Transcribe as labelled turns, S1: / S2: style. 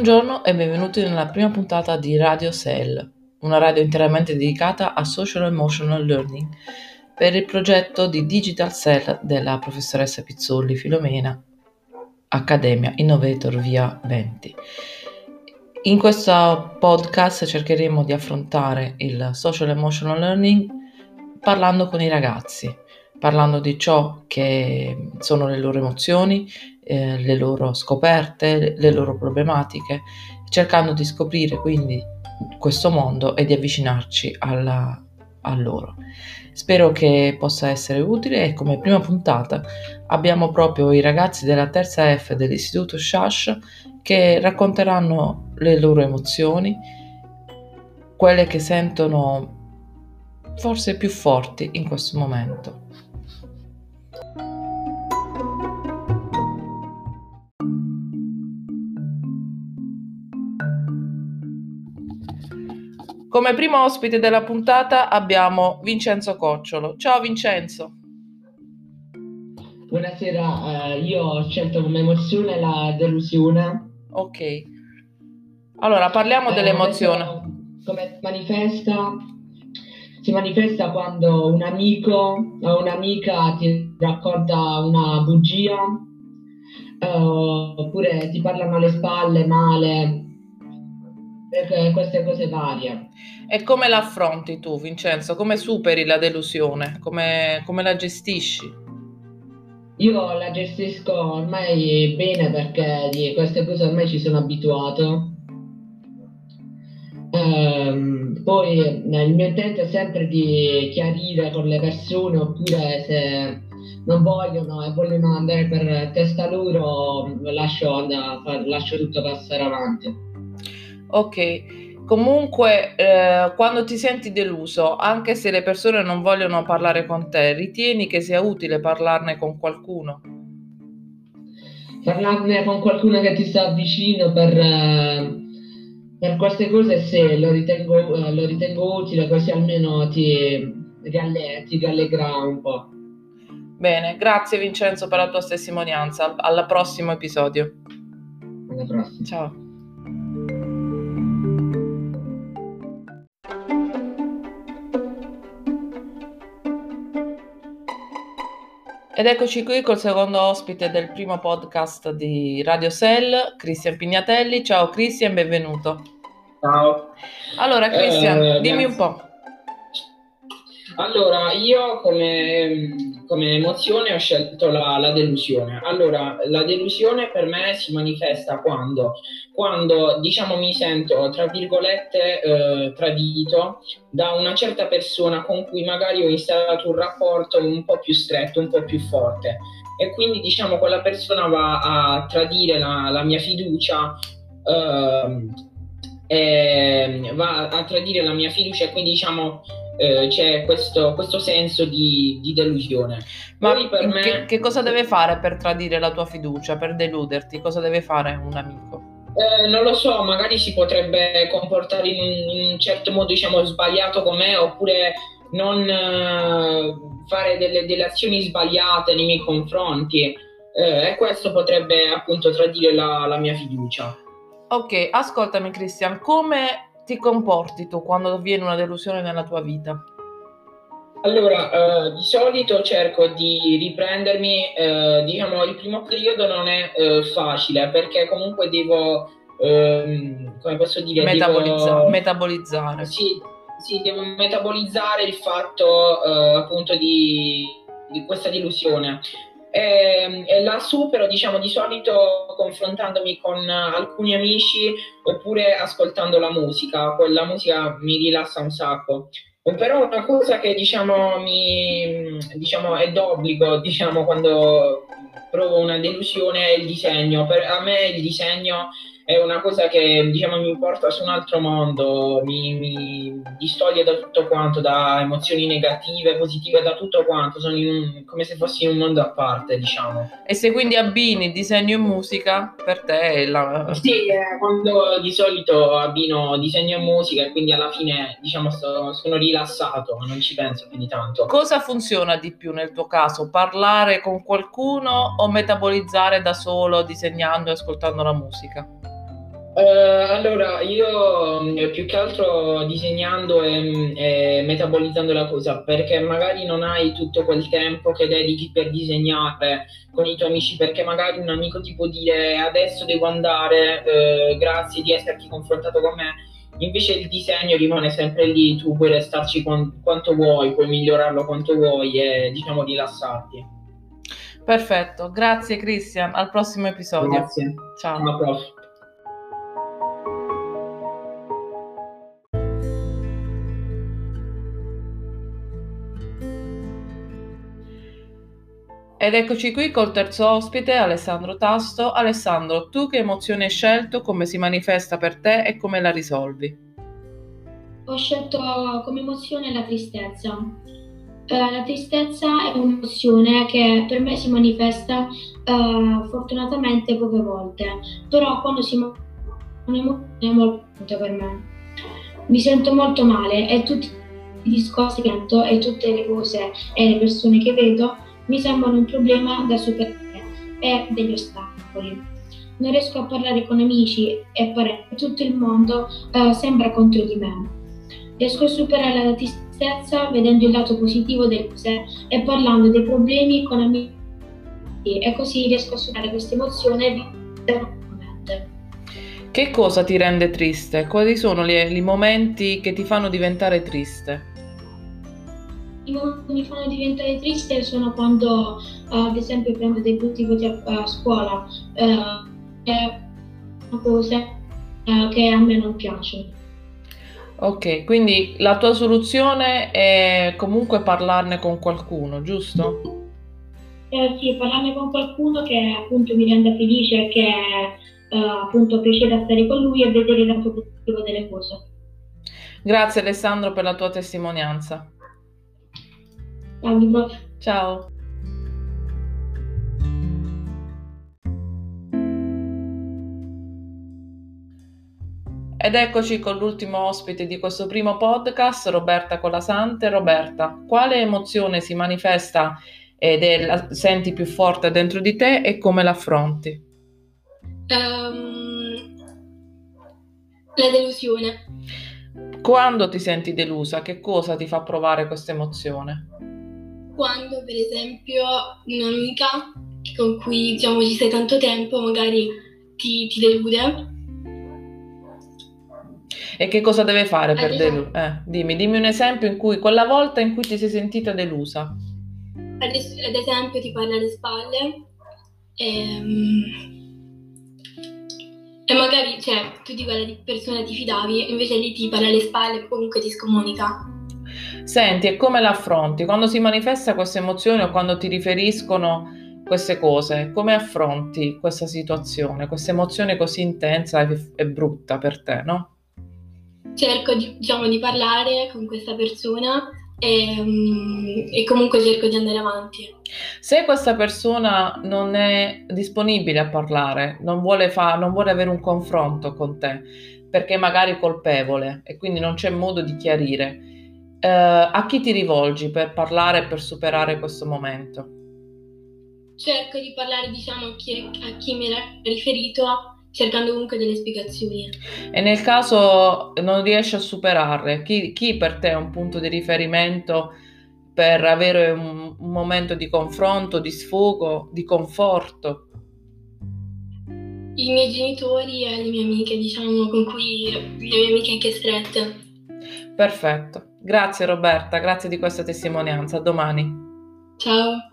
S1: Buongiorno e benvenuti nella prima puntata di Radio Cell, una radio interamente dedicata a Social Emotional Learning per il progetto di Digital Cell della professoressa Pizzolli Filomena, Accademia Innovator via 20. In questo podcast cercheremo di affrontare il Social Emotional Learning parlando con i ragazzi, parlando di ciò che sono le loro emozioni, eh, le loro scoperte, le loro problematiche, cercando di scoprire quindi questo mondo e di avvicinarci alla, a loro. Spero che possa essere utile e come prima puntata abbiamo proprio i ragazzi della terza F dell'istituto Shash che racconteranno le loro emozioni, quelle che sentono forse più forti in questo momento. Come primo ospite della puntata abbiamo Vincenzo Cocciolo. Ciao Vincenzo.
S2: Buonasera, uh, io ho scelto come emozione la delusione.
S1: Ok. Allora, parliamo eh, dell'emozione.
S2: Come manifesta? Si manifesta quando un amico o un'amica ti racconta una bugia, uh, oppure ti parlano alle spalle male, per queste cose varie.
S1: E come la affronti tu, Vincenzo? Come superi la delusione? Come, come la gestisci?
S2: Io la gestisco ormai bene perché di queste cose ormai ci sono abituato. Ehm, poi il mio intento è sempre di chiarire con le persone oppure se non vogliono e vogliono andare per testa loro lascio, lascio tutto passare avanti.
S1: Ok, comunque eh, quando ti senti deluso, anche se le persone non vogliono parlare con te, ritieni che sia utile parlarne con qualcuno?
S2: Parlarne con qualcuno che ti sta vicino per, eh, per queste cose, sì, lo ritengo, eh, lo ritengo utile, così almeno ti, rialle- ti rallegra un po'.
S1: Bene, grazie Vincenzo per la tua testimonianza. Al prossimo episodio.
S2: Alla prossima.
S1: Ciao. Ed eccoci qui col secondo ospite del primo podcast di Radio Cell, Cristian Pignatelli. Ciao Cristian, benvenuto.
S3: Ciao.
S1: Allora Cristian, eh, dimmi un po'.
S3: Allora, io come, come emozione ho scelto la, la, delusione. Allora, la delusione per me si manifesta quando, quando diciamo, mi sento, tra virgolette, eh, tradito da una certa persona con cui magari ho instaurato un rapporto un po' più stretto, un po' più forte. E quindi, diciamo, quella persona va a tradire la, la mia fiducia. Eh, va a tradire la mia fiducia e quindi diciamo eh, c'è questo, questo, senso di, di delusione.
S1: Ma per me... che, che, cosa deve fare per tradire la tua fiducia, per deluderti? Cosa deve fare un amico?
S3: Eh, non lo so, magari si potrebbe comportare in un, in un certo modo, diciamo, sbagliato con me, oppure non eh, fare delle, delle, azioni sbagliate nei miei confronti. Eh, e questo potrebbe appunto tradire la, la mia fiducia.
S1: Ok, ascoltami Cristian, come ti comporti tu quando avviene una delusione nella tua vita?
S3: Allora, eh, di solito cerco di riprendermi, eh, diciamo, il primo periodo non è eh, facile perché comunque devo, ehm, come posso dire,
S1: Metabolizza- devo... metabolizzare.
S3: Sì, sì, devo metabolizzare il fatto eh, appunto di, di questa delusione e, ehm, e, la supero diciamo di solito confrontandomi con alcuni amici oppure ascoltando la musica quella musica mi rilassa un sacco. Però una cosa che diciamo mi diciamo è d'obbligo diciamo quando provo una delusione è il disegno. Per a me il disegno è una cosa che diciamo mi porta su un altro mondo, mi, mi distoglie da tutto quanto, da emozioni negative, positive, da tutto quanto, sono un, come se fossi in un mondo a parte, diciamo.
S1: E se quindi abbini disegno e musica, per te è la...
S3: Sì, eh, quando di solito abbino disegno e musica e quindi alla fine diciamo sto, sono rilassato, non ci penso più di tanto.
S1: Cosa funziona di più nel tuo caso? Parlare con qualcuno o metabolizzare da solo, disegnando e ascoltando la musica?
S3: Uh, allora, io mm, più che altro disegnando e, e, metabolizzando la cosa, perché magari non hai tutto quel tempo che dedichi per disegnare con i tuoi amici, perché magari un amico ti può dire adesso devo andare, eh, grazie di esserti confrontato con me, invece il disegno rimane sempre lì, tu puoi restarci con, quanto vuoi, puoi migliorarlo quanto vuoi e diciamo rilassarti.
S1: Perfetto, grazie Cristian, al prossimo episodio.
S3: Grazie.
S1: Ciao. Ed eccoci qui col terzo ospite, Alessandro Tasto. Alessandro, tu che emozione hai scelto, come si manifesta per te e come la risolvi?
S4: Ho scelto come emozione la tristezza. Uh, la tristezza è un'emozione che per me si manifesta uh, fortunatamente poche volte, però quando si manifesta un'emozione molto importante per me. Mi sento molto male e tutti i discorsi che sento e tutte le cose e le persone che vedo mi sembrano un problema da superare e degli ostacoli. Non riesco a parlare con amici e parenti, tutto il mondo uh, sembra contro di me. Riesco a superare la tristezza vedendo il lato positivo delle cose e parlando dei problemi con amici e così riesco a superare questa emozione
S1: che cosa ti rende triste? Quali sono i momenti che ti fanno diventare triste?
S4: I momenti che mi fanno diventare triste sono quando, uh, ad esempio, prendo dei brutti voti a, a scuola, uh, è una cosa uh, che a me non piace.
S1: Ok, quindi la tua soluzione è comunque parlarne con qualcuno, giusto?
S4: Eh, sì, parlarne con qualcuno che appunto mi renda felice e che appunto piacere stare con lui e vedere il lato positivo delle cose.
S1: Grazie Alessandro per la tua testimonianza.
S4: Ciao,
S1: Ciao. Ed eccoci con l'ultimo ospite di questo primo podcast, Roberta Colasante. Roberta, quale emozione si manifesta ed è la senti più forte dentro di te e come l'affronti?
S5: Um, la delusione.
S1: Quando ti senti delusa, che cosa ti fa provare questa emozione?
S5: Quando per esempio un'amica con cui diciamo ci stai tanto tempo magari ti, ti delude.
S1: E che cosa deve fare per deludere? Eh, dimmi, dimmi un esempio in cui, quella volta in cui ti sei sentita delusa.
S5: Ad, ad esempio ti parla alle spalle e, ehm, e magari cioè, tu di quella persona ti fidavi, invece lì ti parla alle spalle e comunque ti scomunica.
S1: Senti, e come l'affronti? Quando si manifesta questa emozione o quando ti riferiscono queste cose, come affronti questa situazione, questa emozione così intensa e, e brutta per te, no?
S5: Cerco di, diciamo, di parlare con questa persona e, um, e, comunque cerco di andare avanti.
S1: Se questa persona non è disponibile a parlare, non vuole, fa, non vuole avere un confronto con te, perché magari è colpevole e quindi non c'è modo di chiarire, eh, a chi ti rivolgi per parlare e per superare questo momento?
S5: Cerco di parlare, diciamo, a chi, a chi mi era riferito, cercando comunque delle spiegazioni.
S1: E nel caso non riesci a superarle, chi, chi per te è un punto di riferimento per avere un, un momento di confronto, di sfogo, di conforto?
S5: I miei genitori e le mie amiche, diciamo, con cui le mie amiche anche strette.
S1: Perfetto. Grazie Roberta, grazie di questa testimonianza. A domani.
S5: Ciao.